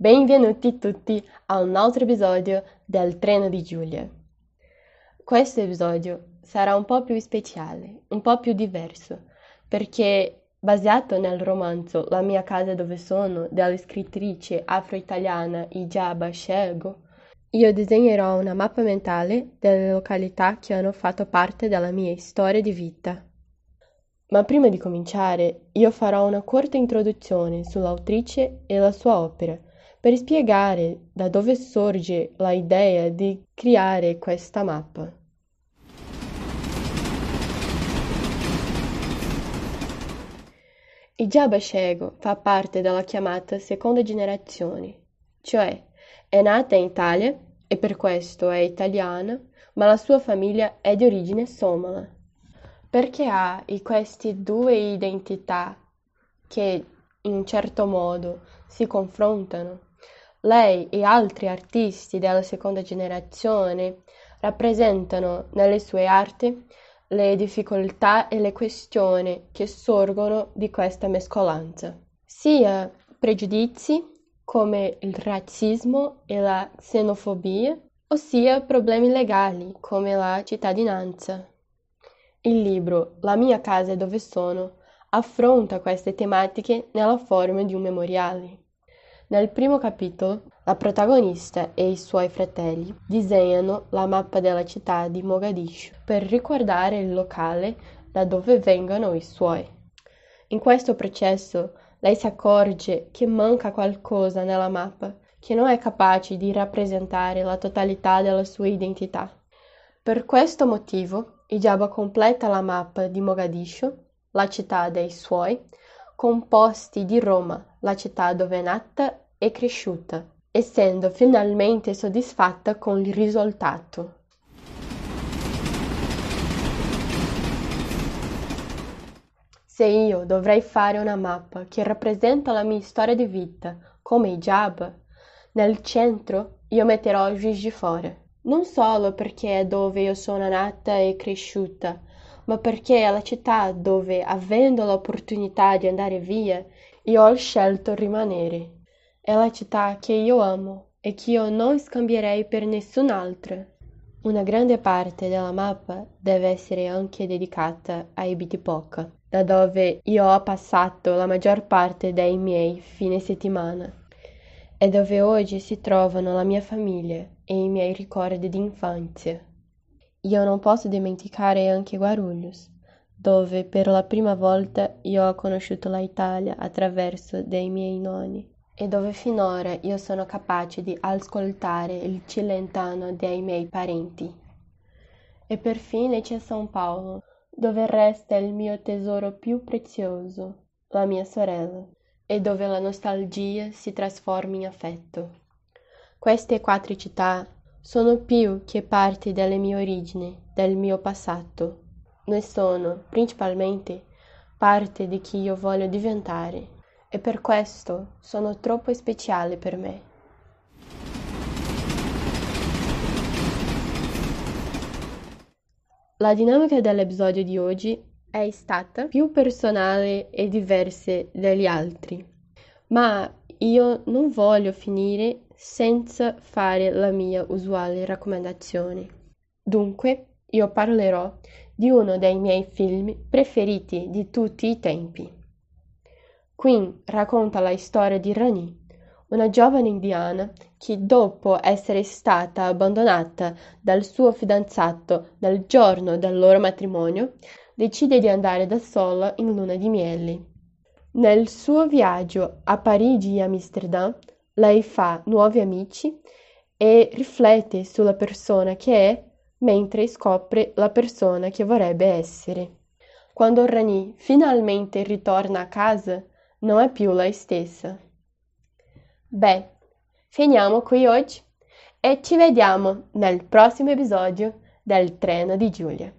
Benvenuti tutti a un altro episodio del Treno di Giulia. Questo episodio sarà un po' più speciale, un po' più diverso, perché basato nel romanzo La mia casa dove sono della scrittrice afro-italiana Ijaba Shego, io disegnerò una mappa mentale delle località che hanno fatto parte della mia storia di vita. Ma prima di cominciare, io farò una corta introduzione sull'autrice e la sua opera, per spiegare da dove sorge l'idea di creare questa mappa. Ijaba Shego fa parte della chiamata seconda generazione, cioè è nata in Italia e per questo è italiana, ma la sua famiglia è di origine somala perché ha queste due identità che in certo modo si confrontano. Lei e altri artisti della seconda generazione rappresentano nelle sue arti le difficoltà e le questioni che sorgono di questa mescolanza, sia pregiudizi come il razzismo e la xenofobia, ossia problemi legali come la cittadinanza. Il libro La mia casa dove sono affronta queste tematiche nella forma di un memoriale. Nel primo capitolo, la protagonista e i suoi fratelli disegnano la mappa della città di Mogadiscio per ricordare il locale da dove vengono i suoi. In questo processo lei si accorge che manca qualcosa nella mappa, che non è capace di rappresentare la totalità della sua identità. Per questo motivo Ijaba completa la mappa di Mogadiscio, la città dei suoi, con posti di Roma, la città dove è nata e cresciuta, essendo finalmente soddisfatta con il risultato. Se io dovrei fare una mappa che rappresenta la mia storia di vita, come Ijaba, nel centro io metterò Juiz di Fora non solo perché è dove io sono nata e cresciuta, ma perché è la città dove, avendo l'opportunità di andare via, io ho scelto rimanere. È la città che io amo e che io non scambierei per nessun'altra. Una grande parte della mappa deve essere anche dedicata ai Bitipoca, da dove io ho passato la maggior parte dei miei fine settimana e dove oggi si trovano la mia famiglia e i miei ricordi di infanzia. Io non posso dimenticare anche Guarulhos, dove per la prima volta io ho conosciuto l'Italia attraverso dei miei nonni e dove finora io sono capace di ascoltare il cilentano dei miei parenti. E perfine c'è San Paolo, dove resta il mio tesoro più prezioso, la mia sorella e dove la nostalgia si trasforma in affetto. Queste quattro città sono più che parte delle mie origini, del mio passato. Ne sono, principalmente, parte di chi io voglio diventare e per questo sono troppo speciali per me. La dinamica dell'episodio di oggi è stata più personale e diversa dagli altri, ma io non voglio finire senza fare la mia usuale raccomandazione. Dunque, io parlerò di uno dei miei film preferiti di tutti i tempi. Queen racconta la storia di Rani, una giovane indiana che dopo essere stata abbandonata dal suo fidanzato dal giorno del loro matrimonio, decide di andare da sola in luna di miele. Nel suo viaggio a Parigi e Amsterdam, lei fa nuovi amici e riflette sulla persona che è mentre scopre la persona che vorrebbe essere. Quando Rani finalmente ritorna a casa, non è più lei stessa. Beh, finiamo qui oggi e ci vediamo nel prossimo episodio del Treno di Giulia.